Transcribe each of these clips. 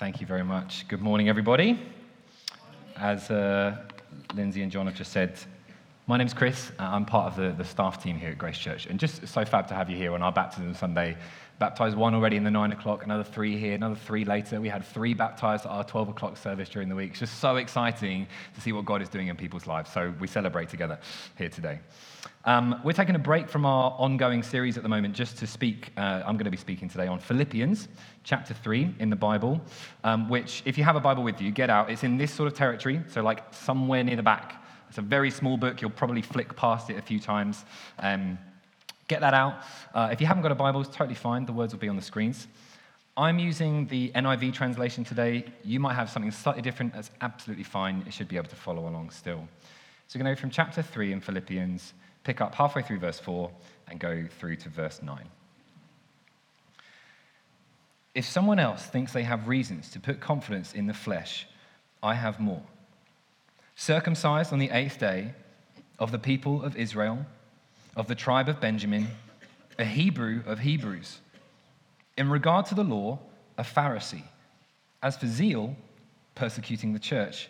Thank you very much. Good morning, everybody. As uh, Lindsay and John have just said, my name's Chris. Uh, I'm part of the, the staff team here at Grace Church. And just so fab to have you here on our baptism Sunday. Baptized one already in the nine o'clock, another three here, another three later. We had three baptized at our 12 o'clock service during the week. It's just so exciting to see what God is doing in people's lives. So we celebrate together here today. Um, we're taking a break from our ongoing series at the moment just to speak. Uh, I'm going to be speaking today on Philippians chapter 3 in the Bible, um, which, if you have a Bible with you, get out. It's in this sort of territory, so like somewhere near the back. It's a very small book. You'll probably flick past it a few times. Um, get that out. Uh, if you haven't got a Bible, it's totally fine. The words will be on the screens. I'm using the NIV translation today. You might have something slightly different. That's absolutely fine. You should be able to follow along still. So we're going to go from chapter 3 in Philippians pick up halfway through verse 4 and go through to verse 9. If someone else thinks they have reasons to put confidence in the flesh, I have more. Circumcised on the eighth day, of the people of Israel, of the tribe of Benjamin, a Hebrew of Hebrews. In regard to the law, a Pharisee. As for zeal, persecuting the church.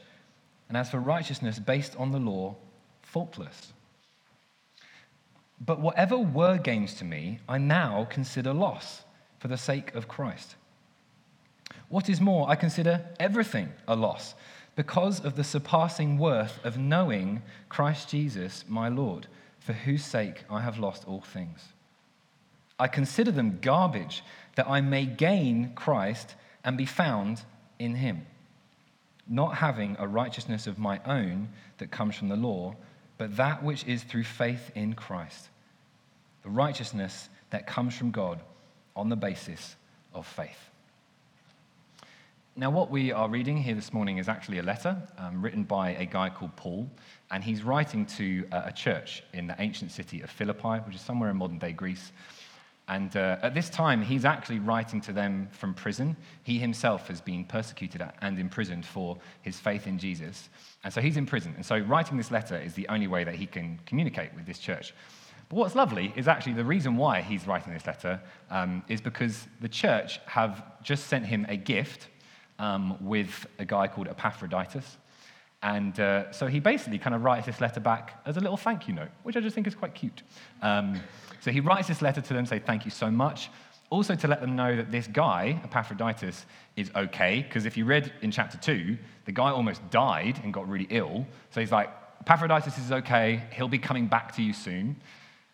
And as for righteousness based on the law, faultless. But whatever were gains to me, I now consider loss for the sake of Christ. What is more, I consider everything a loss because of the surpassing worth of knowing Christ Jesus, my Lord, for whose sake I have lost all things. I consider them garbage that I may gain Christ and be found in him, not having a righteousness of my own that comes from the law but that which is through faith in Christ, the righteousness that comes from God on the basis of faith. Now, what we are reading here this morning is actually a letter um, written by a guy called Paul, and he's writing to uh, a church in the ancient city of Philippi, which is somewhere in modern day Greece. And uh, at this time, he's actually writing to them from prison. He himself has been persecuted and imprisoned for his faith in Jesus. And so he's in prison. And so writing this letter is the only way that he can communicate with this church. But what's lovely is actually the reason why he's writing this letter um, is because the church have just sent him a gift um, with a guy called Epaphroditus. And uh, so he basically kind of writes this letter back as a little thank you note, which I just think is quite cute. Um, so he writes this letter to them, say, Thank you so much. Also, to let them know that this guy, Epaphroditus, is okay, because if you read in chapter 2, the guy almost died and got really ill. So he's like, Epaphroditus is okay, he'll be coming back to you soon.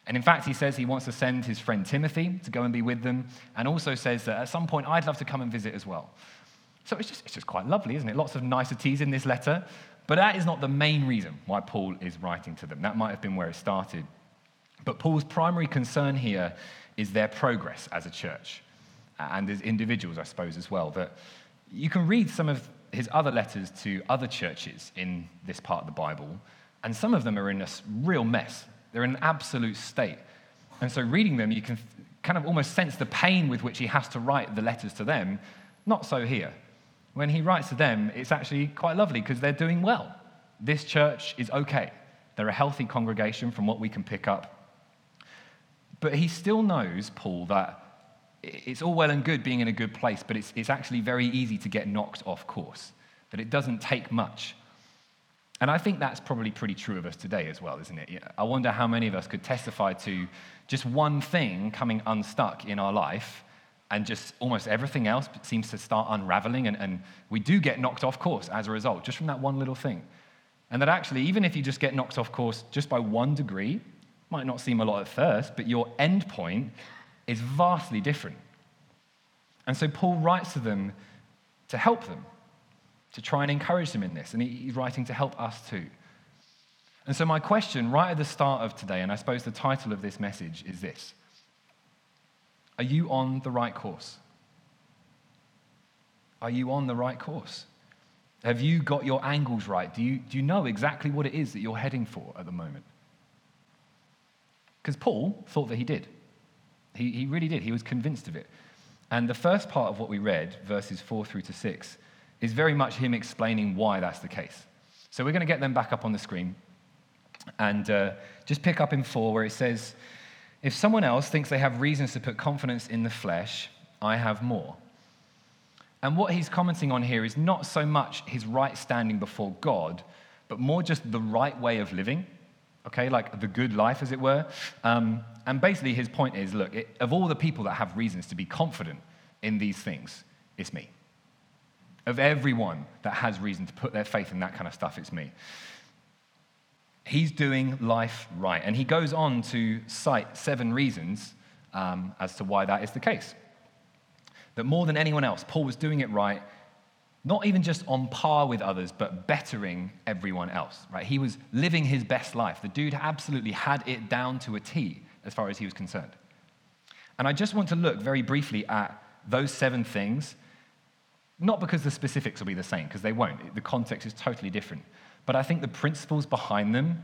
And in fact, he says he wants to send his friend Timothy to go and be with them, and also says that at some point I'd love to come and visit as well. So it's just, it's just quite lovely, isn't it? Lots of niceties in this letter. But that is not the main reason why Paul is writing to them. That might have been where it started. But Paul's primary concern here is their progress as a church and as individuals, I suppose, as well. That you can read some of his other letters to other churches in this part of the Bible, and some of them are in a real mess. They're in an absolute state. And so, reading them, you can kind of almost sense the pain with which he has to write the letters to them. Not so here. When he writes to them, it's actually quite lovely because they're doing well. This church is okay. They're a healthy congregation from what we can pick up but he still knows, Paul, that it's all well and good being in a good place, but it's, it's actually very easy to get knocked off course, that it doesn't take much. And I think that's probably pretty true of us today as well, isn't it? I wonder how many of us could testify to just one thing coming unstuck in our life and just almost everything else seems to start unraveling, and, and we do get knocked off course as a result, just from that one little thing. And that actually, even if you just get knocked off course just by one degree, might not seem a lot at first, but your end point is vastly different. And so Paul writes to them to help them, to try and encourage them in this. And he's writing to help us too. And so, my question right at the start of today, and I suppose the title of this message is this Are you on the right course? Are you on the right course? Have you got your angles right? Do you, do you know exactly what it is that you're heading for at the moment? Because Paul thought that he did. He, he really did. He was convinced of it. And the first part of what we read, verses 4 through to 6, is very much him explaining why that's the case. So we're going to get them back up on the screen and uh, just pick up in 4 where it says, If someone else thinks they have reasons to put confidence in the flesh, I have more. And what he's commenting on here is not so much his right standing before God, but more just the right way of living, okay, like the good life, as it were. Um, and basically, his point is look, it, of all the people that have reasons to be confident in these things, it's me. Of everyone that has reason to put their faith in that kind of stuff, it's me. He's doing life right. And he goes on to cite seven reasons um, as to why that is the case. That more than anyone else, Paul was doing it right, not even just on par with others, but bettering everyone else, right? He was living his best life. The dude absolutely had it down to a T as far as he was concerned. And I just want to look very briefly at those seven things, not because the specifics will be the same, because they won't. The context is totally different. But I think the principles behind them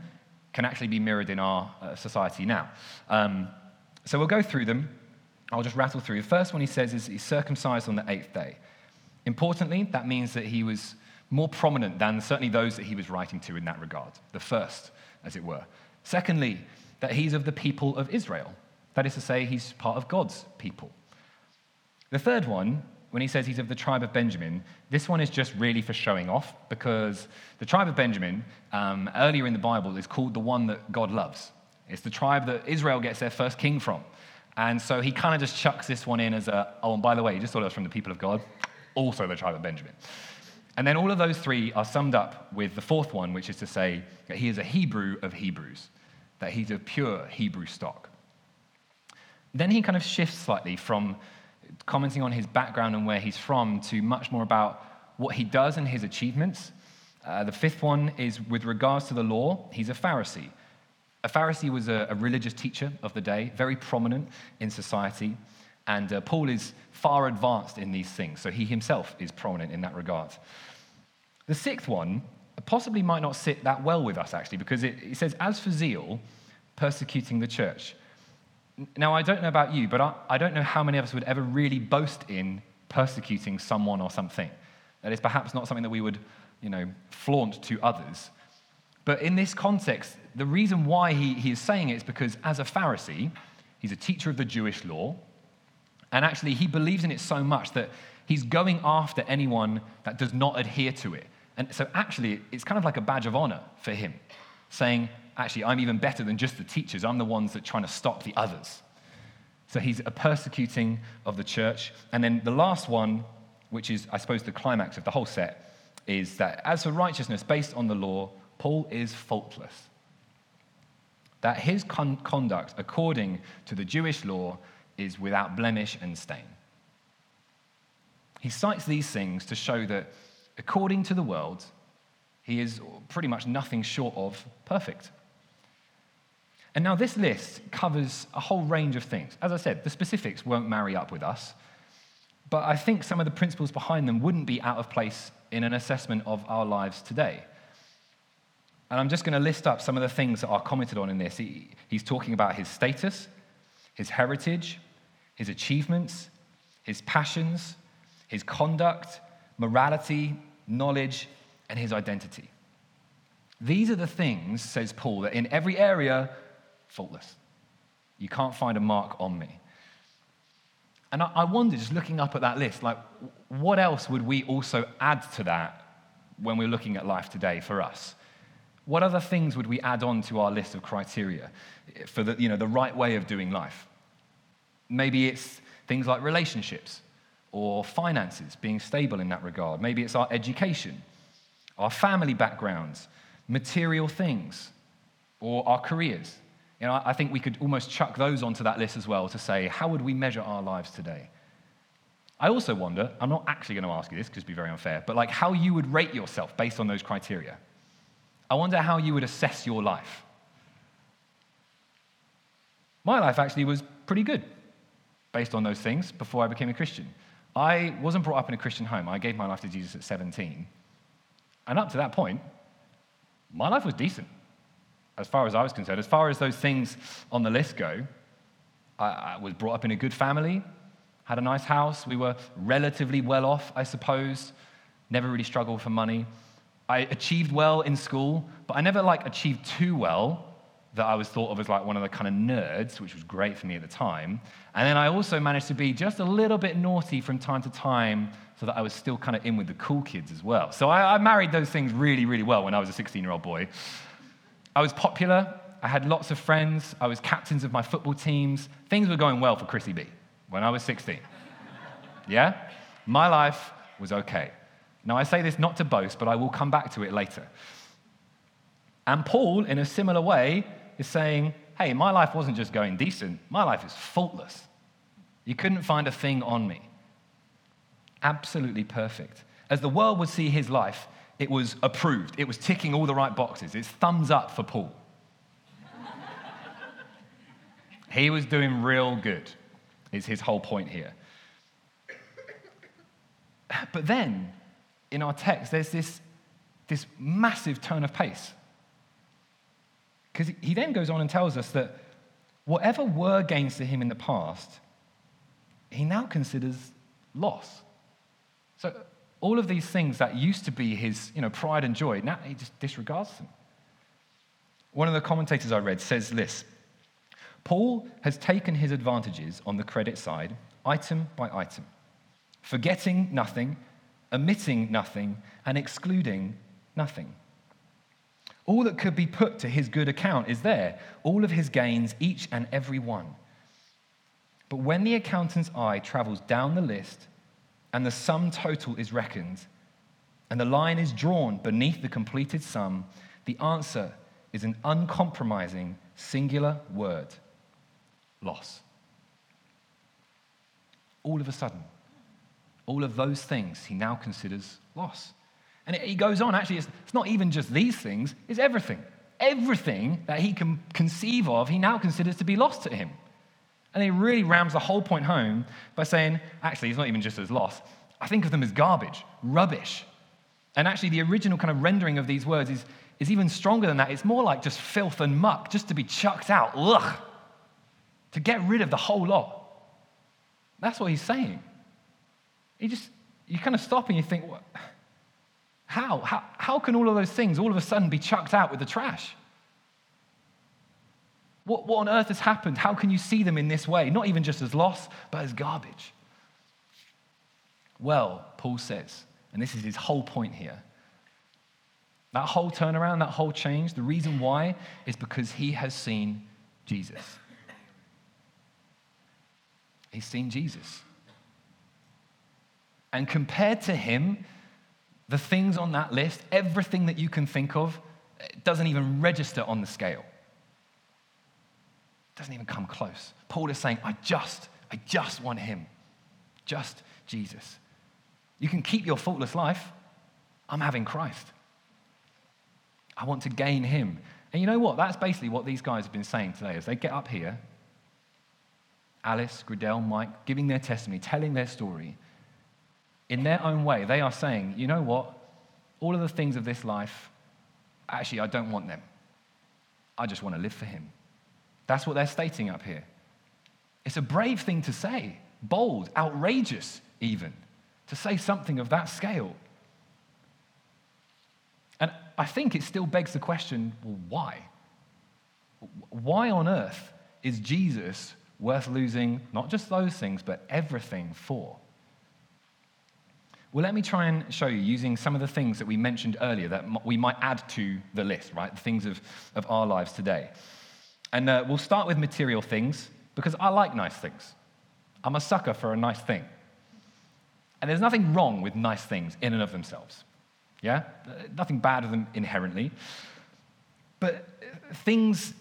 can actually be mirrored in our uh, society now. Um, so we'll go through them. I'll just rattle through. The first one he says is he's circumcised on the eighth day. Importantly, that means that he was more prominent than certainly those that he was writing to in that regard, the first, as it were. Secondly, that he's of the people of Israel. That is to say, he's part of God's people. The third one, when he says he's of the tribe of Benjamin, this one is just really for showing off because the tribe of Benjamin, um, earlier in the Bible, is called the one that God loves. It's the tribe that Israel gets their first king from. And so he kind of just chucks this one in as a, oh, and by the way, he just thought it was from the people of God, also the tribe of Benjamin. And then all of those three are summed up with the fourth one, which is to say that he is a Hebrew of Hebrews, that he's of pure Hebrew stock. Then he kind of shifts slightly from commenting on his background and where he's from to much more about what he does and his achievements. Uh, the fifth one is with regards to the law, he's a Pharisee. A Pharisee was a, a religious teacher of the day, very prominent in society, and uh, Paul is far advanced in these things, so he himself is prominent in that regard. The sixth one possibly might not sit that well with us, actually, because it, it says, As for zeal, persecuting the church. Now, I don't know about you, but I, I don't know how many of us would ever really boast in persecuting someone or something. That is perhaps not something that we would, you know, flaunt to others. But in this context, the reason why he, he is saying it is because as a Pharisee, he's a teacher of the Jewish law, and actually he believes in it so much that he's going after anyone that does not adhere to it. And so actually, it's kind of like a badge of honor for him, saying, actually, I'm even better than just the teachers. I'm the ones that are trying to stop the others. So he's a persecuting of the church. And then the last one, which is, I suppose, the climax of the whole set, is that as for righteousness based on the law, Paul is faultless. That his con- conduct, according to the Jewish law, is without blemish and stain. He cites these things to show that, according to the world, he is pretty much nothing short of perfect. And now this list covers a whole range of things. As I said, the specifics won't marry up with us, but I think some of the principles behind them wouldn't be out of place in an assessment of our lives today. And I'm just going to list up some of the things that are commented on in this. He, he's talking about his status, his heritage, his achievements, his passions, his conduct, morality, knowledge, and his identity. These are the things, says Paul, that in every area faultless. You can't find a mark on me. And I, I wonder, just looking up at that list, like, what else would we also add to that when we're looking at life today for us? What other things would we add on to our list of criteria for the, you know, the right way of doing life? Maybe it's things like relationships or finances, being stable in that regard. Maybe it's our education, our family backgrounds, material things, or our careers. You know, I think we could almost chuck those onto that list as well to say, how would we measure our lives today? I also wonder, I'm not actually going to ask you this because it'd be very unfair, but like how you would rate yourself based on those criteria. I wonder how you would assess your life. My life actually was pretty good based on those things before I became a Christian. I wasn't brought up in a Christian home. I gave my life to Jesus at 17. And up to that point, my life was decent as far as I was concerned. As far as those things on the list go, I, I, was brought up in a good family, had a nice house. We were relatively well off, I suppose. Never really struggled for money. I achieved well in school, but I never like achieved too well that I was thought of as like one of the kind of nerds, which was great for me at the time. And then I also managed to be just a little bit naughty from time to time so that I was still kind of in with the cool kids as well. So I, I married those things really, really well when I was a 16 year old boy. I was popular. I had lots of friends. I was captains of my football teams. Things were going well for Chrissy B when I was 16. yeah? My life was okay. Now, I say this not to boast, but I will come back to it later. And Paul, in a similar way, is saying, hey, my life wasn't just going decent, my life is faultless. You couldn't find a thing on me. Absolutely perfect. As the world would see his life, it was approved. It was ticking all the right boxes. It's thumbs up for Paul. he was doing real good, is his whole point here. But then, in our text, there's this, this massive turn of pace. Because he then goes on and tells us that whatever were gains to him in the past, he now considers loss. All of these things that used to be his you know, pride and joy, now he just disregards them. One of the commentators I read says this Paul has taken his advantages on the credit side, item by item, forgetting nothing, omitting nothing, and excluding nothing. All that could be put to his good account is there, all of his gains, each and every one. But when the accountant's eye travels down the list and the sum total is reckoned, and the line is drawn beneath the completed sum, the answer is an uncompromising singular word loss. All of a sudden, all of those things he now considers loss. And he goes on, actually, it's, it's not even just these things, it's everything. Everything that he can conceive of, he now considers to be lost to him. And he really rams the whole point home by saying, actually, it's not even just as loss. I think of them as garbage, rubbish. And actually, the original kind of rendering of these words is, is even stronger than that. It's more like just filth and muck, just to be chucked out. Ugh. To get rid of the whole lot. That's what he's saying. He just, you kind of stop and you think, what? How? How, how can all of those things all of a sudden be chucked out with the trash? What, what on earth has happened? How can you see them in this way? Not even just as loss, but as garbage. Well, Paul says, and this is his whole point here that whole turnaround, that whole change, the reason why is because he has seen Jesus. He's seen Jesus. And compared to him, the things on that list, everything that you can think of, doesn't even register on the scale. Doesn't even come close. Paul is saying, I just, I just want him. Just Jesus. You can keep your faultless life. I'm having Christ. I want to gain him. And you know what? That's basically what these guys have been saying today as they get up here. Alice, Gradell, Mike, giving their testimony, telling their story in their own way, they are saying, you know what? All of the things of this life, actually, I don't want them. I just want to live for Him. That's what they're stating up here. It's a brave thing to say, bold, outrageous, even, to say something of that scale. And I think it still begs the question well, why? Why on earth is Jesus worth losing not just those things, but everything for? Well, let me try and show you using some of the things that we mentioned earlier that we might add to the list, right? The things of, of our lives today. And uh, we'll start with material things because I like nice things. I'm a sucker for a nice thing. And there's nothing wrong with nice things in and of themselves. Yeah? Nothing bad with them inherently. But uh, things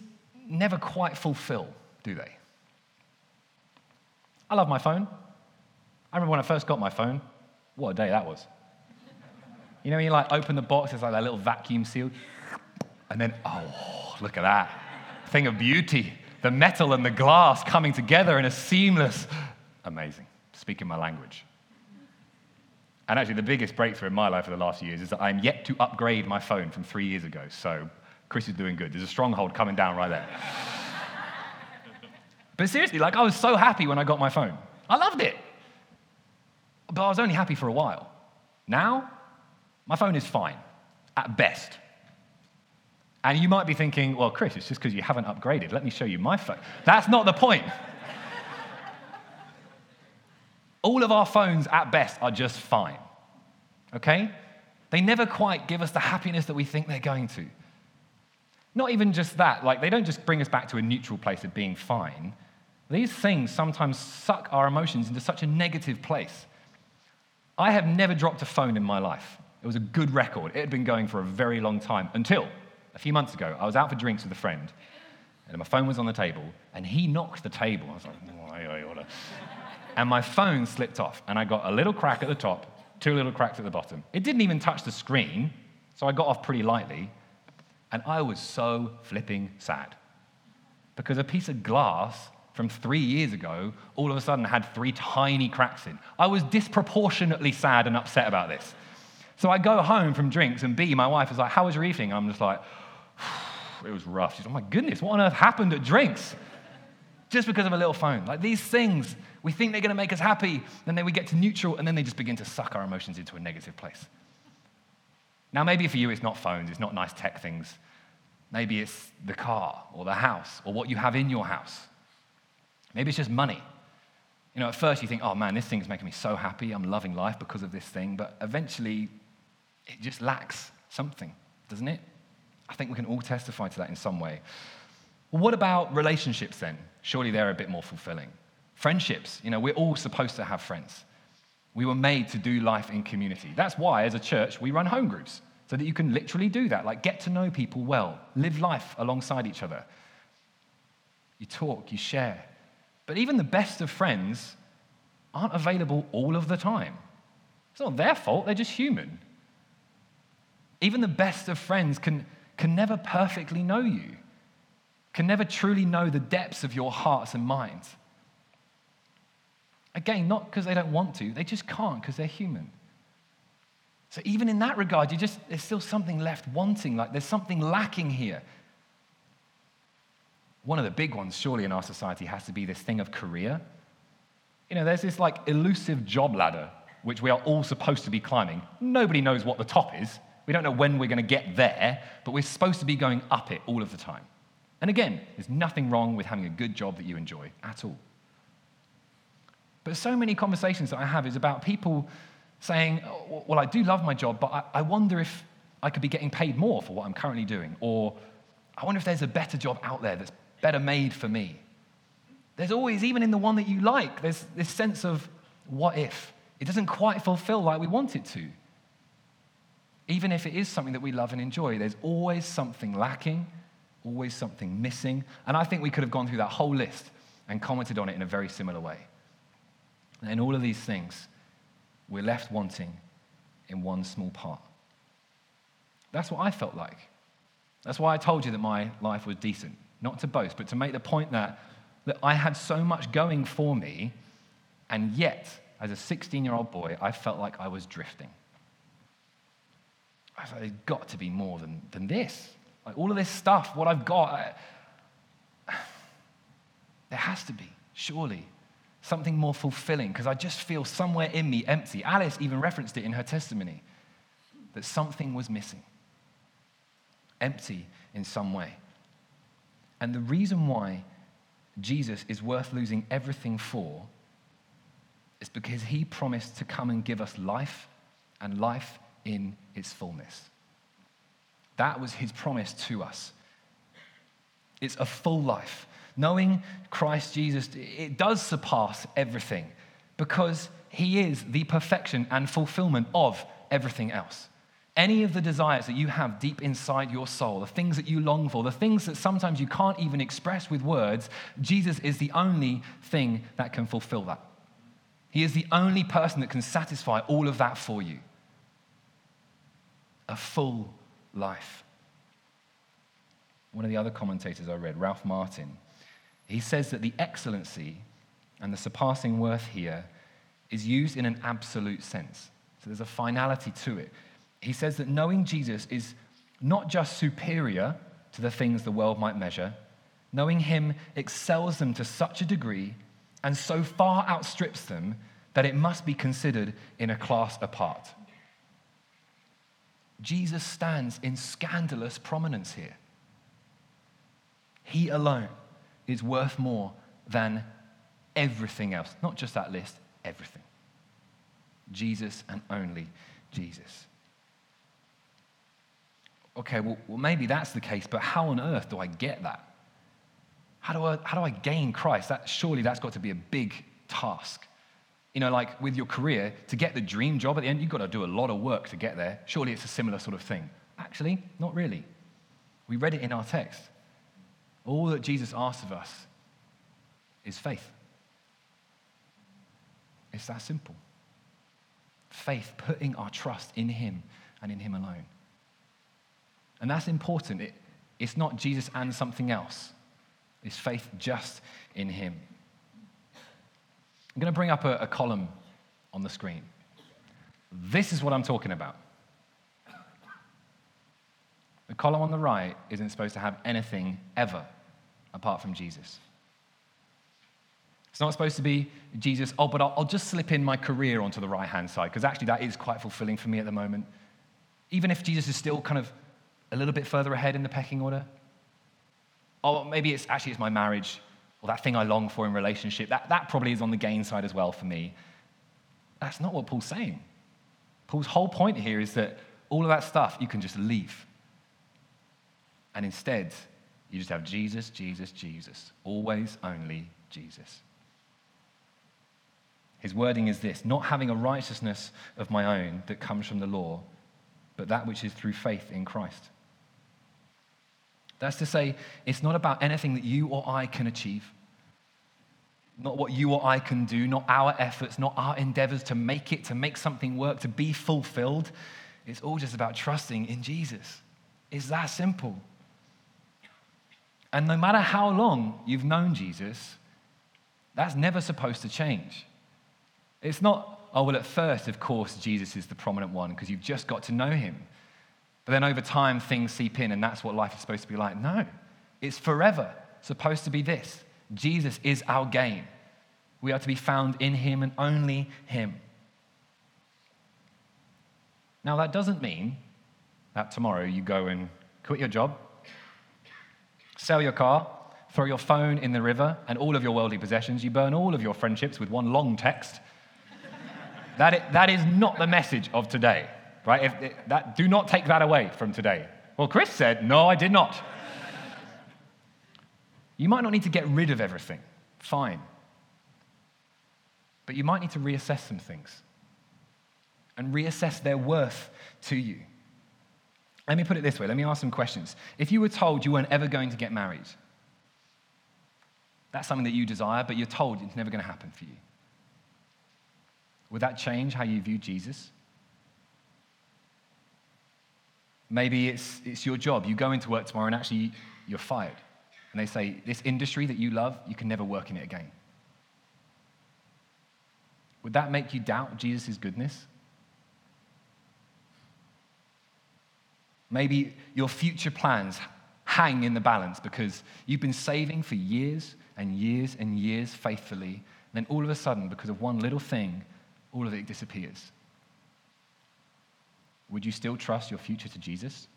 never quite fulfill, do they? I love my phone. I remember when I first got my phone, what a day that was. You know, when you like open the box, it's like that little vacuum seal, and then, oh, look at that. Thing of beauty. The metal and the glass coming together in a seamless, amazing, speaking my language. And actually, the biggest breakthrough in my life for the last few years is that I'm yet to upgrade my phone from three years ago. So Chris is doing good. There's a stronghold coming down right there. but seriously, like I was so happy when I got my phone. I loved it. But I was only happy for a while. Now, my phone is fine, at best. And you might be thinking, well, Chris, it's just because you haven't upgraded. Let me show you my phone. That's not the point. All of our phones, at best, are just fine. Okay? They never quite give us the happiness that we think they're going to. Not even just that, like, they don't just bring us back to a neutral place of being fine. These things sometimes suck our emotions into such a negative place. I have never dropped a phone in my life. It was a good record. It had been going for a very long time until a few months ago. I was out for drinks with a friend, and my phone was on the table, and he knocked the table. I was like, oh, and my phone slipped off, and I got a little crack at the top, two little cracks at the bottom. It didn't even touch the screen, so I got off pretty lightly, and I was so flipping sad because a piece of glass from three years ago all of a sudden had three tiny cracks in. I was disproportionately sad and upset about this. So I go home from drinks, and B, my wife is like, How was your evening? I'm just like, It was rough. She's like, Oh my goodness, what on earth happened at drinks? Just because of a little phone. Like these things, we think they're going to make us happy, and then we get to neutral, and then they just begin to suck our emotions into a negative place. Now, maybe for you, it's not phones, it's not nice tech things. Maybe it's the car or the house or what you have in your house. Maybe it's just money. You know, at first you think, oh man, this thing's making me so happy. I'm loving life because of this thing. But eventually it just lacks something, doesn't it? I think we can all testify to that in some way. Well, what about relationships then? Surely they're a bit more fulfilling. Friendships, you know, we're all supposed to have friends. We were made to do life in community. That's why, as a church, we run home groups, so that you can literally do that, like get to know people well, live life alongside each other. You talk, you share. But even the best of friends aren't available all of the time. It's not their fault, they're just human. Even the best of friends can, can never perfectly know you, can never truly know the depths of your hearts and minds. Again, not because they don't want to, they just can't because they're human. So even in that regard, you just there's still something left wanting, like there's something lacking here. One of the big ones, surely, in our society has to be this thing of career. You know, there's this like elusive job ladder which we are all supposed to be climbing. Nobody knows what the top is. We don't know when we're going to get there, but we're supposed to be going up it all of the time. And again, there's nothing wrong with having a good job that you enjoy at all. But so many conversations that I have is about people saying, oh, Well, I do love my job, but I wonder if I could be getting paid more for what I'm currently doing. Or I wonder if there's a better job out there that's better made for me. There's always, even in the one that you like, there's this sense of what if? It doesn't quite fulfill like we want it to. Even if it is something that we love and enjoy, there's always something lacking, always something missing. And I think we could have gone through that whole list and commented on it in a very similar way. And in all of these things, we're left wanting in one small part. That's what I felt like. That's why I told you that my life was decent. Not to boast, but to make the point that, that I had so much going for me, and yet, as a 16 year old boy, I felt like I was drifting. I thought, there's got to be more than, than this. Like all of this stuff, what I've got, I, there has to be, surely, something more fulfilling because I just feel somewhere in me empty. Alice even referenced it in her testimony that something was missing, empty in some way. And the reason why Jesus is worth losing everything for is because he promised to come and give us life and life in its fullness. That was his promise to us. It's a full life. Knowing Christ Jesus, it does surpass everything because he is the perfection and fulfillment of everything else. Any of the desires that you have deep inside your soul, the things that you long for, the things that sometimes you can't even express with words, Jesus is the only thing that can fulfill that. He is the only person that can satisfy all of that for you a full life. One of the other commentators I read, Ralph Martin, he says that the excellency and the surpassing worth here is used in an absolute sense. So there's a finality to it. He says that knowing Jesus is not just superior to the things the world might measure, knowing him excels them to such a degree and so far outstrips them that it must be considered in a class apart. Jesus stands in scandalous prominence here. He alone is worth more than everything else. Not just that list, everything. Jesus and only Jesus. Okay, well, well, maybe that's the case, but how on earth do I get that? How do I, how do I gain Christ? That, surely that's got to be a big task. You know, like with your career, to get the dream job at the end, you've got to do a lot of work to get there. Surely it's a similar sort of thing. Actually, not really. We read it in our text. All that Jesus asks of us is faith. It's that simple. Faith, putting our trust in Him and in Him alone. And that's important. It, it's not Jesus and something else, it's faith just in Him. I'm going to bring up a, a column on the screen. This is what I'm talking about. The column on the right isn't supposed to have anything ever apart from Jesus. It's not supposed to be Jesus, oh, but I'll, I'll just slip in my career onto the right hand side, because actually that is quite fulfilling for me at the moment. Even if Jesus is still kind of a little bit further ahead in the pecking order. Or maybe it's actually it's my marriage or that thing I long for in relationship. That, that probably is on the gain side as well for me. That's not what Paul's saying. Paul's whole point here is that all of that stuff you can just leave. And instead, you just have Jesus, Jesus, Jesus. Always only Jesus. His wording is this not having a righteousness of my own that comes from the law, but that which is through faith in Christ. That's to say, it's not about anything that you or I can achieve, not what you or I can do, not our efforts, not our endeavors to make it, to make something work, to be fulfilled. It's all just about trusting in Jesus. It's that simple. And no matter how long you've known Jesus, that's never supposed to change. It's not, oh, well, at first, of course, Jesus is the prominent one because you've just got to know him. But then over time, things seep in, and that's what life is supposed to be like. No, it's forever supposed to be this Jesus is our gain. We are to be found in him and only him. Now, that doesn't mean that tomorrow you go and quit your job, sell your car, throw your phone in the river and all of your worldly possessions, you burn all of your friendships with one long text that is, that is not the message of today, right? If, that, do not take that away from today. Well, Chris said, No, I did not. you might not need to get rid of everything, fine. But you might need to reassess some things and reassess their worth to you. Let me put it this way let me ask some questions. If you were told you weren't ever going to get married, that's something that you desire, but you're told it's never going to happen for you. Would that change how you view Jesus? Maybe it's, it's your job. You go into work tomorrow and actually you're fired. And they say, This industry that you love, you can never work in it again. Would that make you doubt Jesus' goodness? Maybe your future plans hang in the balance because you've been saving for years and years and years faithfully. And then all of a sudden, because of one little thing, all of it disappears. Would you still trust your future to Jesus?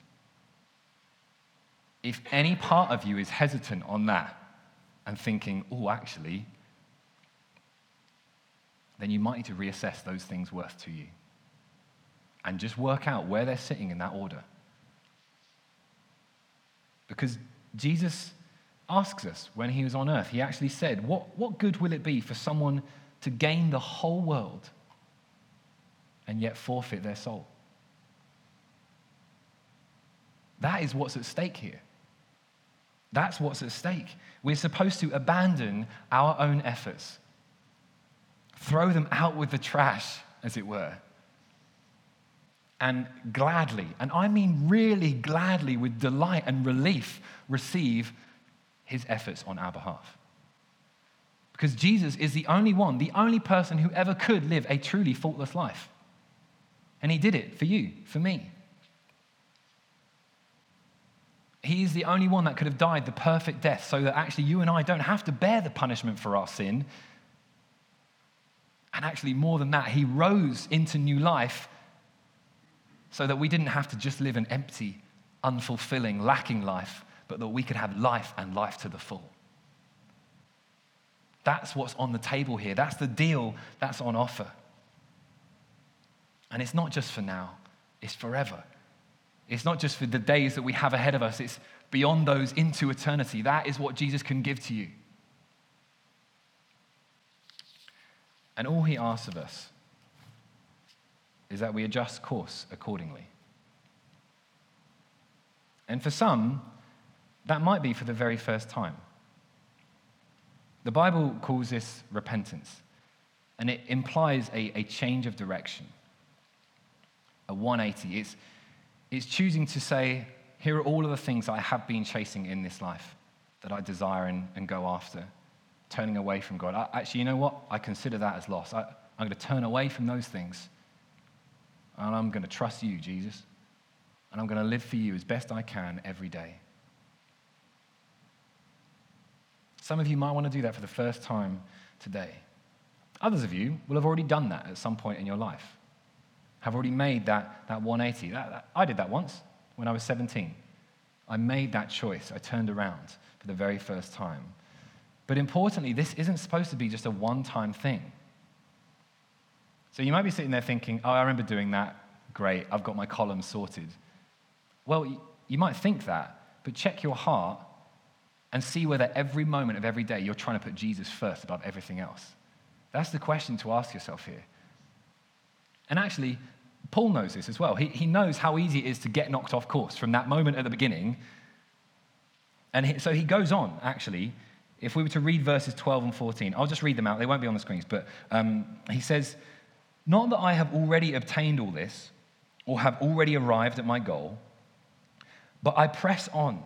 If any part of you is hesitant on that and thinking, oh, actually, then you might need to reassess those things worth to you and just work out where they're sitting in that order. Because Jesus asks us when he was on earth, he actually said, What, what good will it be for someone to gain the whole world and yet forfeit their soul. That is what's at stake here. That's what's at stake. We're supposed to abandon our own efforts, throw them out with the trash, as it were, and gladly, and I mean really gladly, with delight and relief, receive his efforts on our behalf. Because Jesus is the only one, the only person who ever could live a truly faultless life. And he did it for you, for me. He's the only one that could have died the perfect death so that actually you and I don't have to bear the punishment for our sin. And actually, more than that, he rose into new life so that we didn't have to just live an empty, unfulfilling, lacking life, but that we could have life and life to the full. That's what's on the table here. That's the deal that's on offer. And it's not just for now, it's forever. It's not just for the days that we have ahead of us, it's beyond those into eternity. That is what Jesus can give to you. And all he asks of us is that we adjust course accordingly. And for some, that might be for the very first time. The Bible calls this repentance, and it implies a, a change of direction, a 180. It's, it's choosing to say, here are all of the things I have been chasing in this life that I desire and, and go after, turning away from God. I, actually, you know what? I consider that as loss. I, I'm going to turn away from those things, and I'm going to trust you, Jesus, and I'm going to live for you as best I can every day. Some of you might want to do that for the first time today. Others of you will have already done that at some point in your life, have already made that, that 180. That, that, I did that once when I was 17. I made that choice. I turned around for the very first time. But importantly, this isn't supposed to be just a one time thing. So you might be sitting there thinking, oh, I remember doing that. Great, I've got my column sorted. Well, you might think that, but check your heart and see whether every moment of every day you're trying to put Jesus first above everything else. That's the question to ask yourself here. And actually, Paul knows this as well. He, he knows how easy it is to get knocked off course from that moment at the beginning. And he, so he goes on, actually. If we were to read verses 12 and 14, I'll just read them out. They won't be on the screens. But um, he says, Not that I have already obtained all this or have already arrived at my goal, but I press on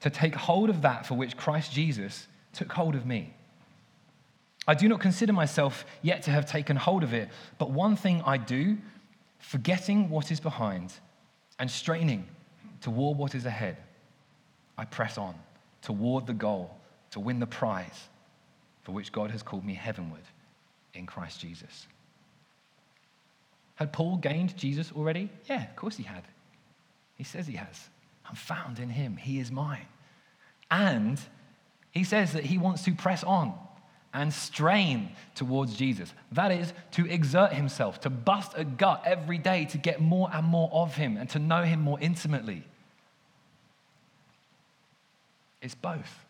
to take hold of that for which Christ Jesus took hold of me. I do not consider myself yet to have taken hold of it, but one thing I do, forgetting what is behind and straining toward what is ahead, I press on toward the goal to win the prize for which God has called me heavenward in Christ Jesus. Had Paul gained Jesus already? Yeah, of course he had. He says he has. I'm found in him, he is mine. And he says that he wants to press on and strain towards Jesus. That is, to exert himself, to bust a gut every day to get more and more of him and to know him more intimately. It's both.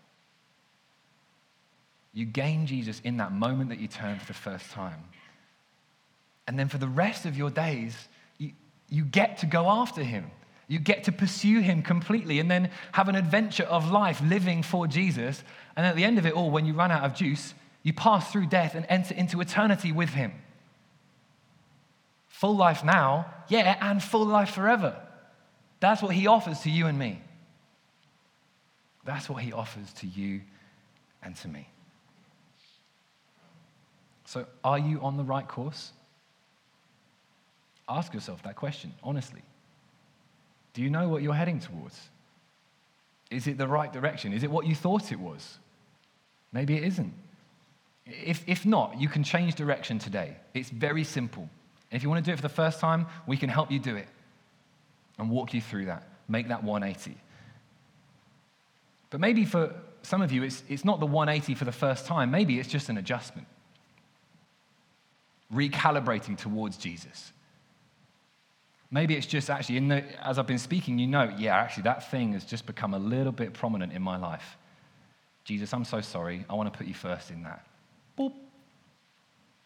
You gain Jesus in that moment that you turn for the first time. And then for the rest of your days, you, you get to go after him. You get to pursue him completely and then have an adventure of life living for Jesus. And at the end of it all, when you run out of juice, you pass through death and enter into eternity with him. Full life now, yeah, and full life forever. That's what he offers to you and me. That's what he offers to you and to me. So, are you on the right course? Ask yourself that question, honestly. Do you know what you're heading towards? Is it the right direction? Is it what you thought it was? Maybe it isn't. If, if not, you can change direction today. It's very simple. If you want to do it for the first time, we can help you do it and walk you through that. Make that 180. But maybe for some of you, it's, it's not the 180 for the first time. Maybe it's just an adjustment, recalibrating towards Jesus. Maybe it's just actually, the, as I've been speaking, you know, yeah, actually, that thing has just become a little bit prominent in my life. Jesus, I'm so sorry. I want to put you first in that. Boop.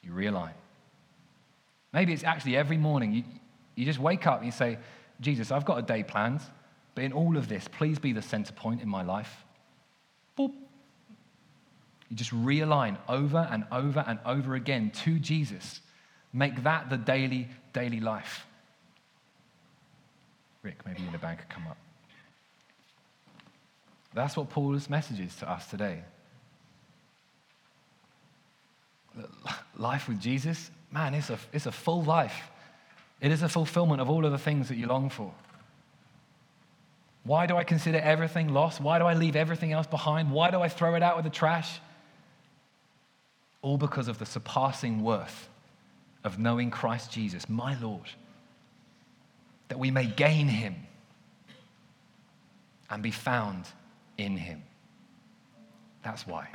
You realign. Maybe it's actually every morning you, you just wake up and you say, Jesus, I've got a day planned, but in all of this, please be the center point in my life. Boop. You just realign over and over and over again to Jesus. Make that the daily, daily life. Rick, maybe in the back could come up. That's what Paul's message is to us today. Life with Jesus, man, it's a, it's a full life. It is a fulfillment of all of the things that you long for. Why do I consider everything lost? Why do I leave everything else behind? Why do I throw it out with the trash? All because of the surpassing worth of knowing Christ Jesus, my Lord that we may gain him and be found in him. That's why.